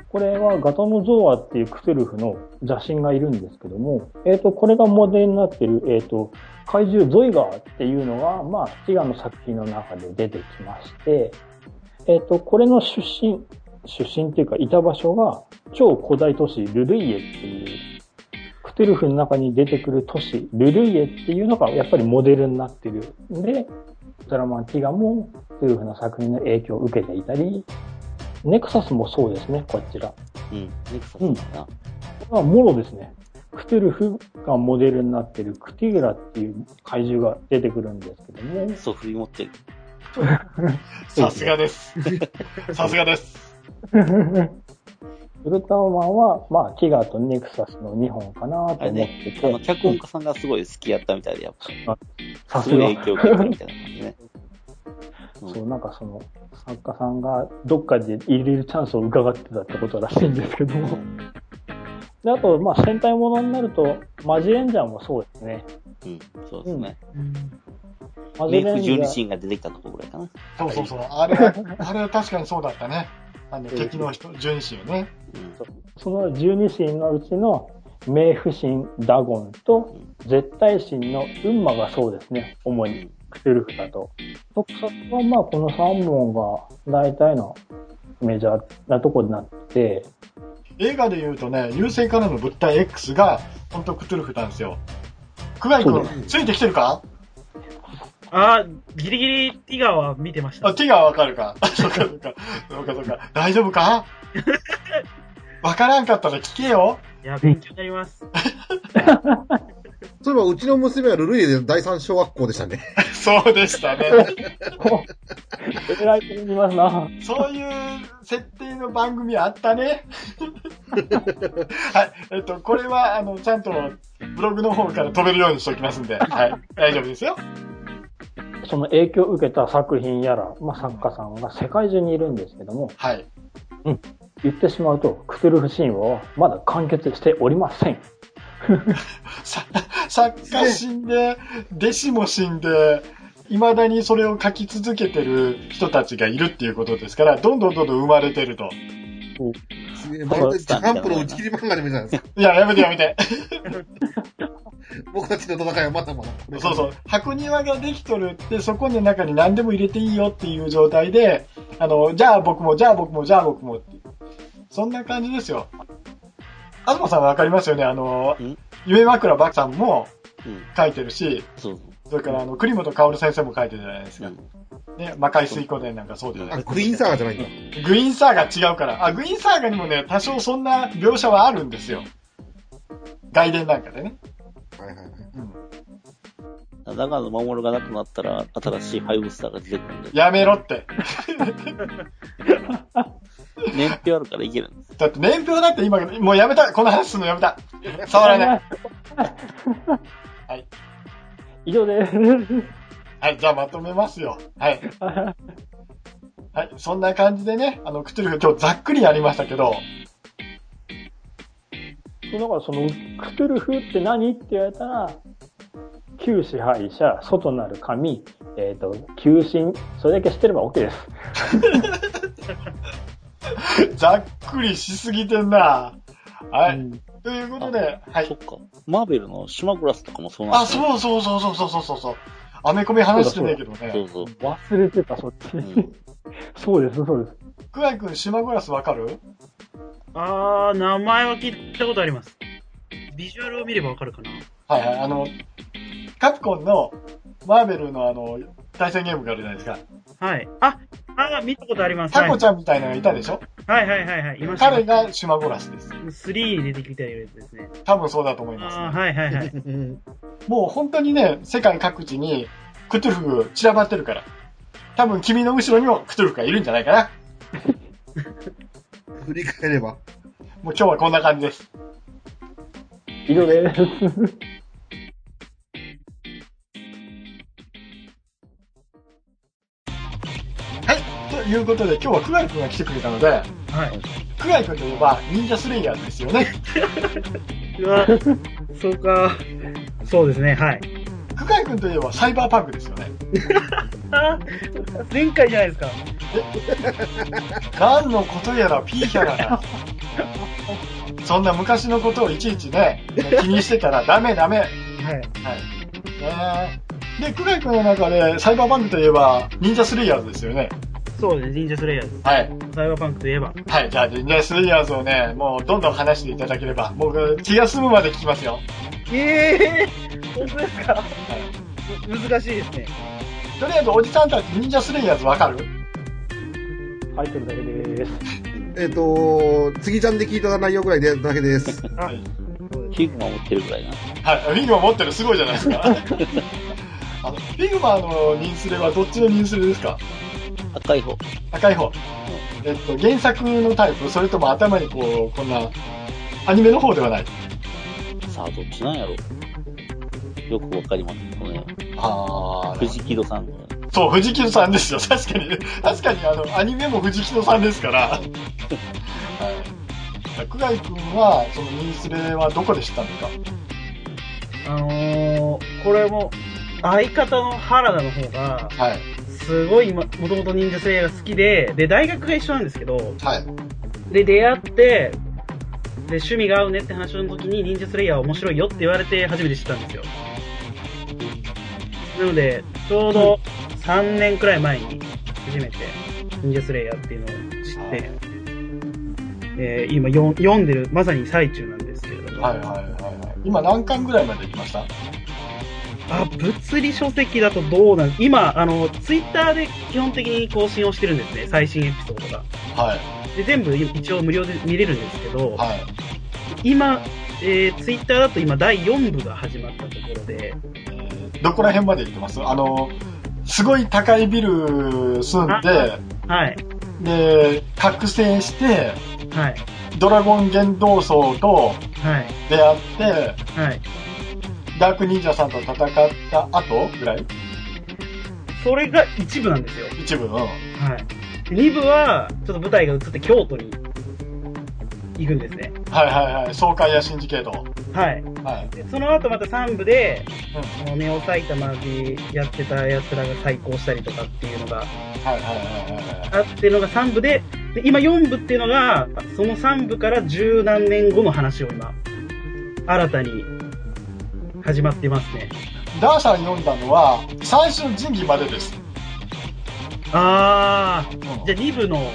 これはガタノゾーアっていうクトゥルフの邪神がいるんですけども、えっ、と、これがモデルになってる、えっ、と、怪獣ゾイガーっていうのが、まあ、ティガの作品の中で出てきまして、えっ、と、これの出身、出身っていうか、いた場所が、超古代都市ルルイエっていう、クトゥルフの中に出てくる都市、ルルイエっていうのが、やっぱりモデルになってる。で、ドラマンティガも、クトゥルフの作品の影響を受けていたり、ネクサスもそうですね、こちら。うん。ネクサスだな。これはもろですね。クトゥルフがモデルになってるクティグラっていう怪獣が出てくるんですけども、そう振り持ってる。(laughs) さすがです。さすがです。(laughs) ウルトラマンは、まあ、ティガとネクサスの2本かなと思ってね、あの、て、脚本家さんがすごい好きやったみたいで、やっぱ、さすが。影響を受けたみたいな感じね。うんそう、なんかその、作家さんがどっかで入れるチャンスを伺ってたってことらしいんですけども。で、あと、まあ、戦隊ものになると、マジレンジャーもそうですね。うん、そうですね。マジメイクレンジャー。12シーンが出てきたとこぐらいかな。そうそうそう。あれ、あれ確かにそうだったね。あの、敵の人、十二神よね。うん。その12神のうちの、冥府神ダゴンと、絶対神の運馬がそうですね。主に、クトゥルフだと。特撮はまあ、この3本が大体のメジャーなとこになって、映画で言うとね、優勢からの物体 X が、本当クトゥルフなんですよ。久我井君、ついてきてるか？あー、ギリギリティガーは見てました。あ、手がわかるか。そうかそうか。そうかそうか。大丈夫か？(laughs) わからんかったら聞けよ。いや、勉強になります。(laughs) そういえば、うちの娘はルルイエで第三小学校でしたね。(laughs) そうでしたね。えらいこと見ますな。そういう設定の番組あったね。はい。えっと、これは、あの、ちゃんとブログの方から飛べるようにしておきますんで、はい。大丈夫ですよ。その影響を受けた作品やら、まあ、作家さんが世界中にいるんですけども、はい。言ってしまうと、クトゥルフ神話はまだ完結しておりません。(laughs) さ作家死んで、弟子も死んで、未だにそれを書き続けてる人たちがいるっていうことですから、どんどんどんどん生まれてると。すげえ、まるでジャンプの打ち切り漫画でもいいじゃないですか？いや、やめてやめて。(laughs) 僕たちの戦いはまだまだ。そうそう。箱庭ができとるって、そこの中に何でも入れていいよっていう状態で、あの、じゃあ僕も、じゃあ僕も、じゃあ僕もっていう。そんな感じですよ。東さんわかりますよね？あのん、夢枕ばさんもうん。書いてるし、そうそそれからあの、栗本薫先生も書いてるじゃないですか。ん。ね、魔界水湖伝なんかそうじゃない。グリーンサーガーじゃないんだ。グイーンサーガー違うから。あ、グイーンサーガーにもね、多少そんな描写はあるんですよ。外伝なんかでね。はいはいはい。長野守がなくなったら、新しいファイブスターが出てくるんで、やめろって。年表あるからいけるんです。だって年表だって今、もうやめた。この話するのやめた。触らない。はい。以上です。はい、じゃあまとめますよ。はい。はい、そんな感じでね、あの、クトゥルフ今日ざっくりやりましたけど、だからその、クトゥルフって何って言われたら、旧支配者、外なる神、えっ、と、旧神、それだけ知ってれば OK です。(laughs) ざっくりしすぎてんな。はい。うんということで、はい。そっか。マーベルの島グラスとかもそうなんあ、そうそうそうそうそうそうそう。アメコミ話してねえけどそね。うそう。忘れてた、そっち。うん。(laughs) そうです、そうです。クワイ君、島グラスわかる？あー、名前は聞いたことあります。ビジュアルを見ればわかるかな。はいはい。あの、カプコンのマーベルのあの、対戦ゲームがあるじゃないですか。はい。あ、あー、見たことあります。タはいコちゃんみたいなのがいたでしょ？はいはいはいはい。いました。彼が島グラスです。3に出てきたやつですね。多分そうだと思います、あー、はいはいはい。もう本当にね、世界各地にクトゥルフ散らばってるから。多分君の後ろにもクトゥルフがいるんじゃないかな。(laughs) 振り返れば。もう今日はこんな感じです。以上です。はい。ということで今日はクガイ君が来てくれたので、はい。クガイ君といえば忍者スレイヤーですよね。(laughs) うわ、そうか。そうですね、はい。クガイ君といえばサイバーパンクですよね。あ (laughs) 前回じゃないですか。(laughs) 何のことやらピーヒャラな。そんな昔のことをいちいちね、気にしてたらダメダメ。はい。はい。ねで、クガイ君の中でサイバーパンクといえば忍者スレイヤーズですよね。そうですね、忍者スレイヤーズ。はい。サイバーパンクといえば。はい。じゃあ、忍者スレイヤーズをね、もうどんどん話していただければ、僕気が済むまで聞きますよ。ええー、本当ですか？む難しいですね。とりあえず、おじさんたちニンジャスレイヤーってわかる？入ってるだけです。えっ、と、次ちゃんで聞いた内容ぐらいでだけです。はい。 figma持ってるぐらいな。はい。 figma持ってるすごいじゃないですか。(laughs) あの、 figmaのニンスレはどっちのニンスレですか？赤い方。赤い方。えっと、原作のタイプそれとも頭にこう、こんな、アニメの方ではない。さあ、どっちなんやろよくわかりますこのあ藤木戸さんの。そう、藤木戸さんですよ。確かに。確かに、あの、アニメも藤木戸さんですから。(laughs) はい。久我井くんは、そのニンスレはどこで知ったんですか？あのー、これも、相方の原田の方が、はい。すごい、もともと忍者スレイヤーが好きで、で、大学が一緒なんですけど、はい。で、出会って、で、趣味が合うねって話の時に、忍者スレイヤーは面白いよって言われて初めて知ったんですよ。なので、ちょうど3年くらい前に初めて忍者スレイヤーっていうのを知って、えー今よ読んでる、まさに最中なんですけれども、はいはいはいはい。今何巻ぐらいまで行きました？あ、物理書籍だとどうなん今、あの、ツイッターで基本的に更新をしてるんですね、最新エピソードが。はい。で、全部一応無料で見れるんですけど、はい。今、えー、ツイッターだと今第4部が始まったところで、えーどこら辺まで行ってます？あの、すごい高いビル住んで、はい、で、覚醒して、はい、ドラゴン幻道層とはい、出会って、はい。ダーク忍者さんと戦った後ぐらい？それが一部なんですよ。一部、うん。はい。で二部は、ちょっと舞台が移って京都に行くんですね。はいはいはい。爽快やシンジケート。はい。はい。でその後また3部で、うん。あのネオ埼玉でやってた奴らが再興したりとかっていうのがはいはいはいはいはい。あってのが3部で、で今4部っていうのが、その3部から十何年後の話を今、新たに始まってますね。ダーさん読んだのは、最初の仁義までです。あー、うんじゃあ2部の、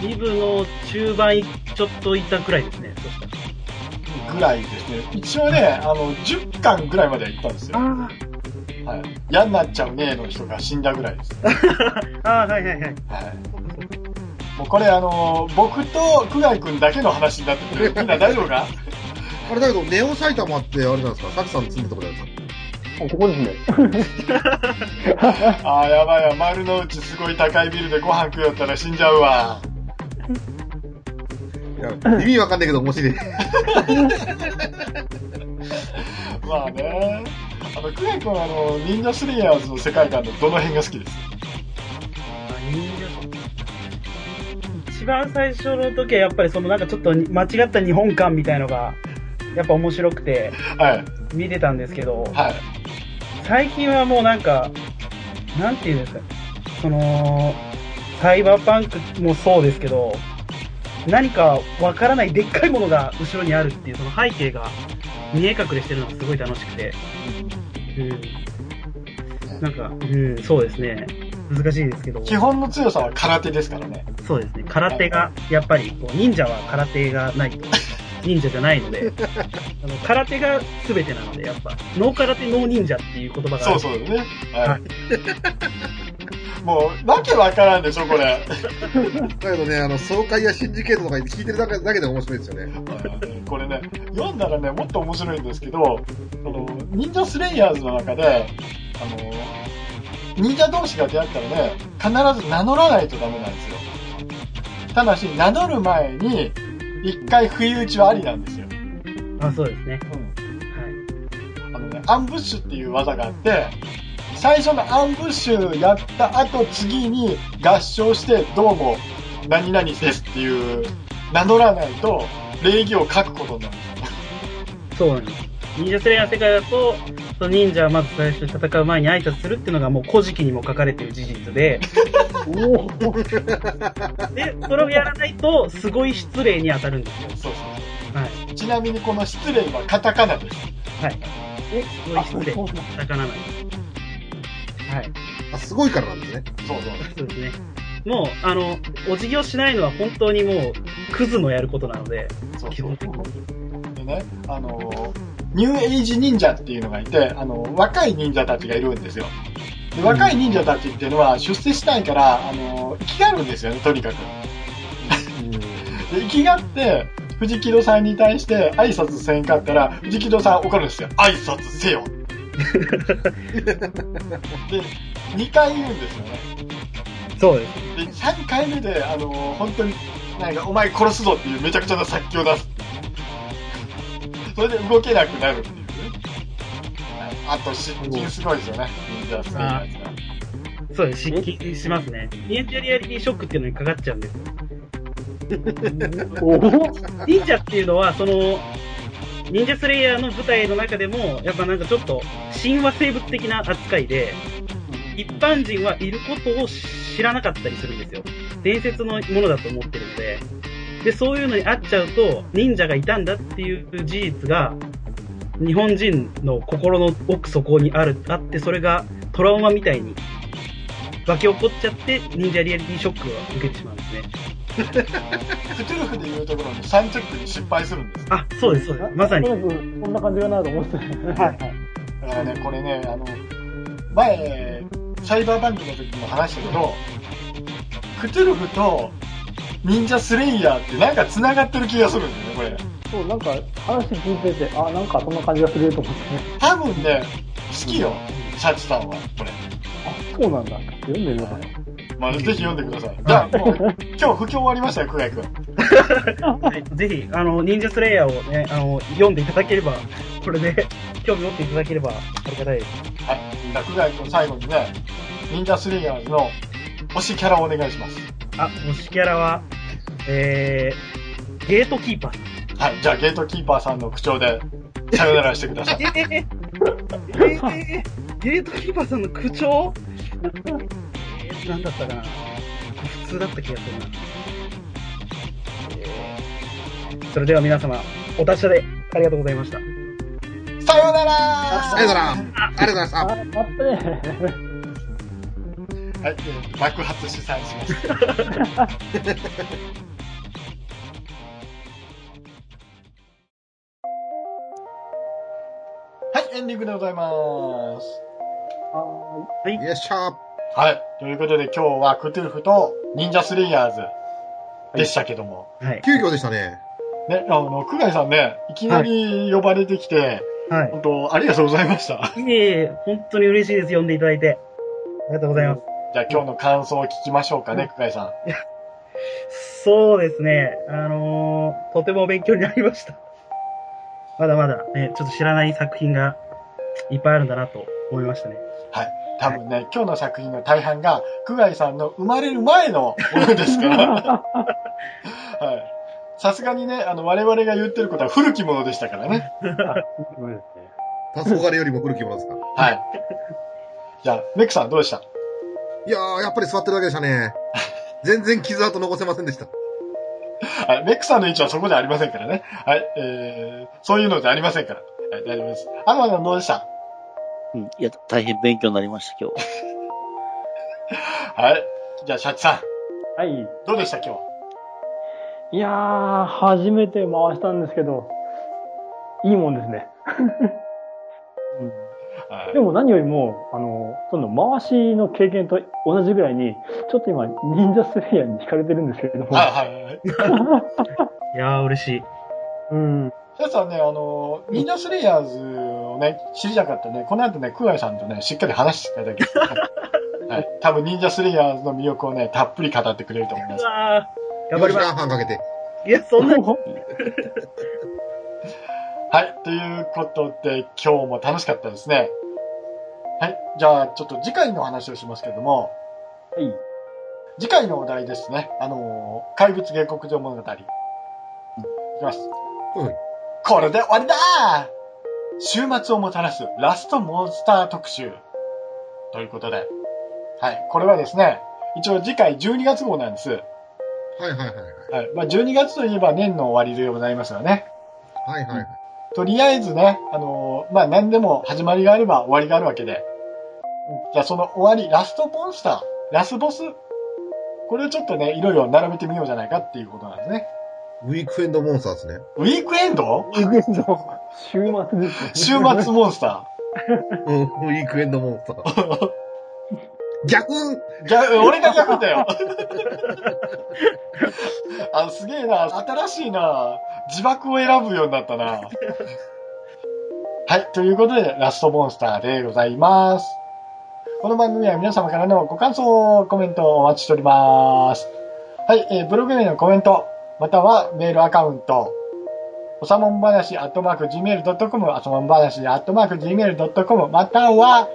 2部の中盤いちょっといったくらいですね、そしたら。ぐらいですね。一応ね、あの、10巻ぐらいまでは行ったんですよ。あはい。嫌になっちゃうねの人が死んだぐらいです。(laughs) ー、あーはいはいはい。はい。もうこれあの、僕と久我井くんだけの話になってくる。みんな大丈夫か？あれだけど、ネオ埼玉ってあれなんですか？さきさん住んでたとこだよあここですね。(laughs) ああ、やばいわ。丸の内すごい高いビルでご飯食うよったら死んじゃうわ。いや、意味わかんないけど面白い。(laughs) まあね。あの、久我井くんはあの、忍者スレイヤーズの世界観のどの辺が好きです一番最初の時はやっぱりそのなんかちょっと間違った日本観みたいのが、やっぱ面白くてはい。見てたんですけど、はい。最近はもうなんか、なんていうんですか、その、サイバーパンクもそうですけど、何かわからないでっかいものが後ろにあるっていうその背景が見え隠れしてるのがすごい楽しくて、うん。なんか、うん、そうですね。難しいですけど。基本の強さは空手ですからね。そうですね。空手が、やっぱり、こう忍者は空手がないと、忍者じゃないので、(laughs) あの空手が全てなので、やっぱ、ノー空手ノー忍者っていう言葉があそうる。そうですね。は。はい (laughs) もう、わけわからんでしょ、これ。(laughs) だけどね、あの、爽快やシンジケートとか聞いてるだけだけで面白いですよね。これね、読んだらね、もっと面白いんですけど、あの、忍者スレイヤーズの中で、あの、忍者同士が出会ったらね、必ず名乗らないとダメなんですよ。ただし、名乗る前に、一回不意打ちはありなんですよ。あ、そうですね。うん。あのね、アンブッシュっていう技があって、最初のアンブッシュやった後、次に合唱して、どうも、何々ですっていう、名乗らないと、礼儀を書くことになるんですよ。そうなんです。忍者スレイヤーの世界だと、その忍者はまず最初に戦う前に挨拶するっていうのがもう古事記にも書かれている事実で、おおで、それをやらないと、すごい失礼に当たるんですよ。そうそうはい。ちなみにこの失礼はカタカナです。はい。えすごい失礼。カタカナなんです。はい。あ、すごいからなんですね。そうそう。そうですね。もう、あの、お辞儀をしないのは本当にもう、クズのやることなので、基本的に。でね、あの、ニューエイジ忍者っていうのがいて、あの、若い忍者たちがいるんですよ。で若い忍者たちっていうのは出世したいから、あの、生きがるんですよね、とにかく。(laughs) で、生きがって、藤木戸さんに対して挨拶せんかったら、藤木戸さん怒るんですよ。挨拶せよ。(laughs) で、2回言うんですよね。そうです。で、3回目で、あの本当に、なんか、お前殺すぞっていうめちゃくちゃな殺気を出す。それで動けなくなるっていうね。はいあと、失禁すごいですよね。忍者スレイヤー。そうです。失禁しますね。忍者リアリティショックっていうのにかかっちゃうんですよ。おお忍者っていうのは、その、忍者スレイヤーの舞台の中でも、やっぱなんかちょっと、神話生物的な扱いで、一般人はいることを知らなかったりするんですよ。伝説のものだと思ってるので。で、そういうのに会っちゃうと、忍者がいたんだっていう事実が、日本人の心の奥底にある、あって、それがトラウマみたいに湧き起こっちゃって、忍者リアリティショックを受けてしまうんですね。クトゥルフでいうところのサンチェックに失敗するんです。あ、そうです、そうです。まさに。となくこんな感じかなと思ってた。はいはい。だからね、これね、あの、前、サイバーバンクの時も話したけど、クトゥルフと忍者スレイヤーってなんか繋がってる気がするんだよね、これ。そう、なんか話聞いてて、あ、なんかそんな感じがすると思ってね。多分ね、好きよ、シャチさんは、これ。あ、そうなんだ。読んでみようかな。まあ、ぜひ読んでください。じゃあ、もう、今日不況終わりましたよ、久我井くん。(laughs) はいぜひ、あの、忍者スレイヤーをね、あの、読んでいただければ、これで (laughs) 興味持っていただければありがたいです。はい。じゃあ、久我井君最後にね、忍者スレイヤーズの推しキャラをお願いします。あ、推しキャラは、えー、ゲートキーパー。はい。じゃあ、ゲートキーパーさんの口調で、さよならしてください。えー、えー、ゲートキーパーさんの口調？えー、なんだったかな普通だった気がするな。えーそれでは皆様、お達者でありがとうございました。さよならありがとうございます。ありがとうございました。はい。えー爆発主催します。はい、エンディングでございます。はい。よっしゃー。はい。ということで今日はクトゥルフと忍者スレイヤーズでしたけども。はい。急遽でしたね。ね、あの、久我井さんね、いきなり呼ばれてきて、はい。本当ありがとうございました。いえいえ、本当に嬉しいです。読んでいただいて。ありがとうございます。じゃあ今日の感想を聞きましょうかね、久我井さん。そうですね。あのーとても勉強になりました。まだまだ、ね、ちょっと知らない作品がいっぱいあるんだなと思いましたね。はい。多分ね、今日の作品の大半が、久我井さんの生まれる前のものですから。(laughs) はい。さすがにね、あの、我々が言ってることは古きものでしたからね。ごめんなさいね。黄昏よりも古きものですか？はい。じゃあ、メックさんどうでした？いやー、やっぱり座ってるだけでしたね。(laughs) 全然傷跡残せませんでした。はい。メックさんの位置はそこではありませんからね。はい。えー、そういうのじゃありませんから。はい、大丈夫です。アマさんどうでした？うん。いや、大変勉強になりました、今日。(laughs) はい。じゃあ、シャチさはい。ん、どうでした今日？いやー、初めて回したんですけど、いいもんですね。(laughs) はいでも何よりも、あの、その回しの経験と同じぐらいに、ちょっと今、忍者スレイヤーに惹かれてるんですけれども。はいはいはい。(laughs) いやー、嬉しい。うん。シャチさんね、あの、忍者スレイヤーズをね、知りたかったね、この後ね、クワイさんとね、しっかり話していただき (laughs) はい。多分、忍者スレイヤーズの魅力をね、たっぷり語ってくれると思います。うわー、頑張4時りま間半かけて。す。いや、そんな、(laughs) はい。ということで、今日も楽しかったですね。はい。じゃあ、ちょっと次回の話をしますけども、はい。次回のお題ですね。あのー怪物下克上物語。うんいきます。うんこれで終わりだ週末をもたらすラストモンスター特集。ということで。はい。これはですね、一応次回12月号なんです。はいはいはいはい。はい。まあ、12月といえば年の終わりでございますよね。はいはいはい。とりあえずね、あのーまあ、何でも始まりがあれば終わりがあるわけで。じゃあその終わり、ラストモンスター、ラスボス。これをちょっとね、いろいろ並べてみようじゃないかっていうことなんですね。ウィークエンドモンスターですね。ウィークエンド？週末ですね。週末モンスタうん、ウィークエンドモンスター。ー。逆逆、俺が逆だよ。あ、すげえな。新しいな。自爆を選ぶようになったな。はい。ということで、ラストモンスターでございます。この番組は皆様からのご感想、コメントをお待ちしております。はい。えーブログへのコメント、またはメールアカウント、おさもん話、アットマーク、gmail.com、あさもん話、アットマーク、gmail.com、または、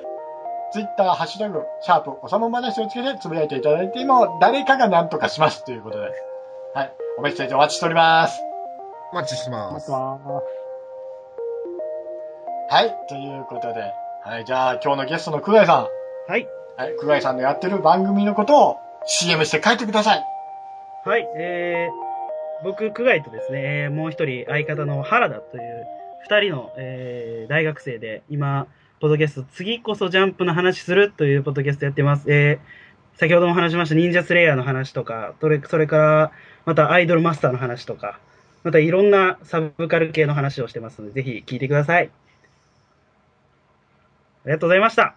ツイッター、ハッシュタグ、シャープ、おさもん話をつけてつぶやいていただいても、誰かが何とかしますということで。はい。おメッセージお待ちしております。お待ちしてます待って。ます。はい。ということで。はい。じゃあ、今日のゲストの久我井さはい。ん。はい。久我井さんのやってる番組のことを CM して書いてください。はい、えー、僕、久我井とですね、えーもう一人相方の原田という二人の、えー大学生で、今、ポッドキャスト、次こそジャンプの話するというポッドキャストやってます。えー先ほども話しました忍者スレイヤーの話とか、それそれから、またアイドルマスターの話とか、またいろんなサブカル系の話をしてますので、ぜひ聞いてください。ありがとうございました。あ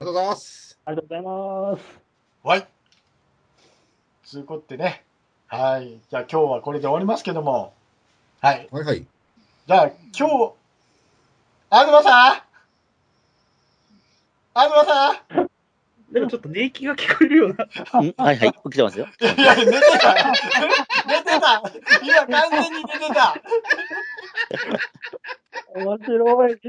りがとうございます。ありがとうございます。はい。つうことでね。はい。じゃあ今日はこれで終わりますけども。はい。はいはい。じゃあ今日、あずまさんあずまさんでもちょっと寝息が聞こえるような。んはいはい、起きてますよ。いや寝てた寝てた今完全に寝てた面白い。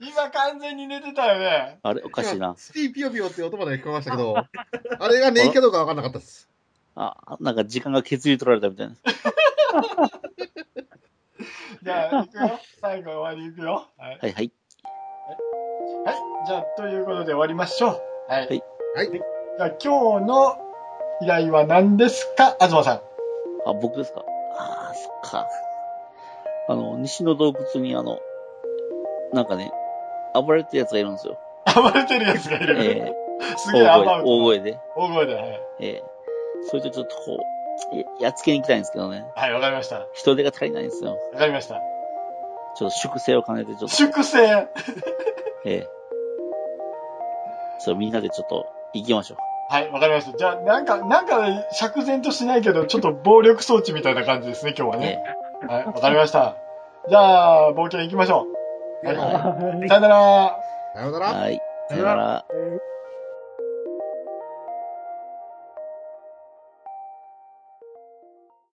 今完全に寝てたよね。あれ、おかしいな。スティーピヨピヨって音まで聞こえましたけど、あれが寝息かどうかわかんなかったです。あ、なんか時間が削り取られたみたいな。じゃあ、行くよ。最後終わり行くよ。はい。はいはい。はい。じゃあ、ということで終わりましょう。はい。はいはいじゃあ、今日の依頼は何ですか？東さん。あ、僕ですか？ああ、そっか。あの、西の洞窟にあの、なんかね、暴れてるやつがいるんですよ。暴れてるやつがいる。え (laughs) すー、大声、げえアバウト。大声で。大声で。はい。えー、それとちょっとこう、ややっつけに行きたいんですけどね。はい、わかりました。わ人手が足りないんですよ。かりました。ちょっと粛清を兼ねて、ちょっと、粛清。ええそう、みんなでちょっと行きましょう。はい、わかりました。じゃあ、なんか、なんか、釈然としないけど、ちょっと暴力装置みたいな感じですね、今日はえね。はい、わかりました。じゃあ、冒険行きましょう。はい。さよなら。さようなら。えはい。さよなら。えー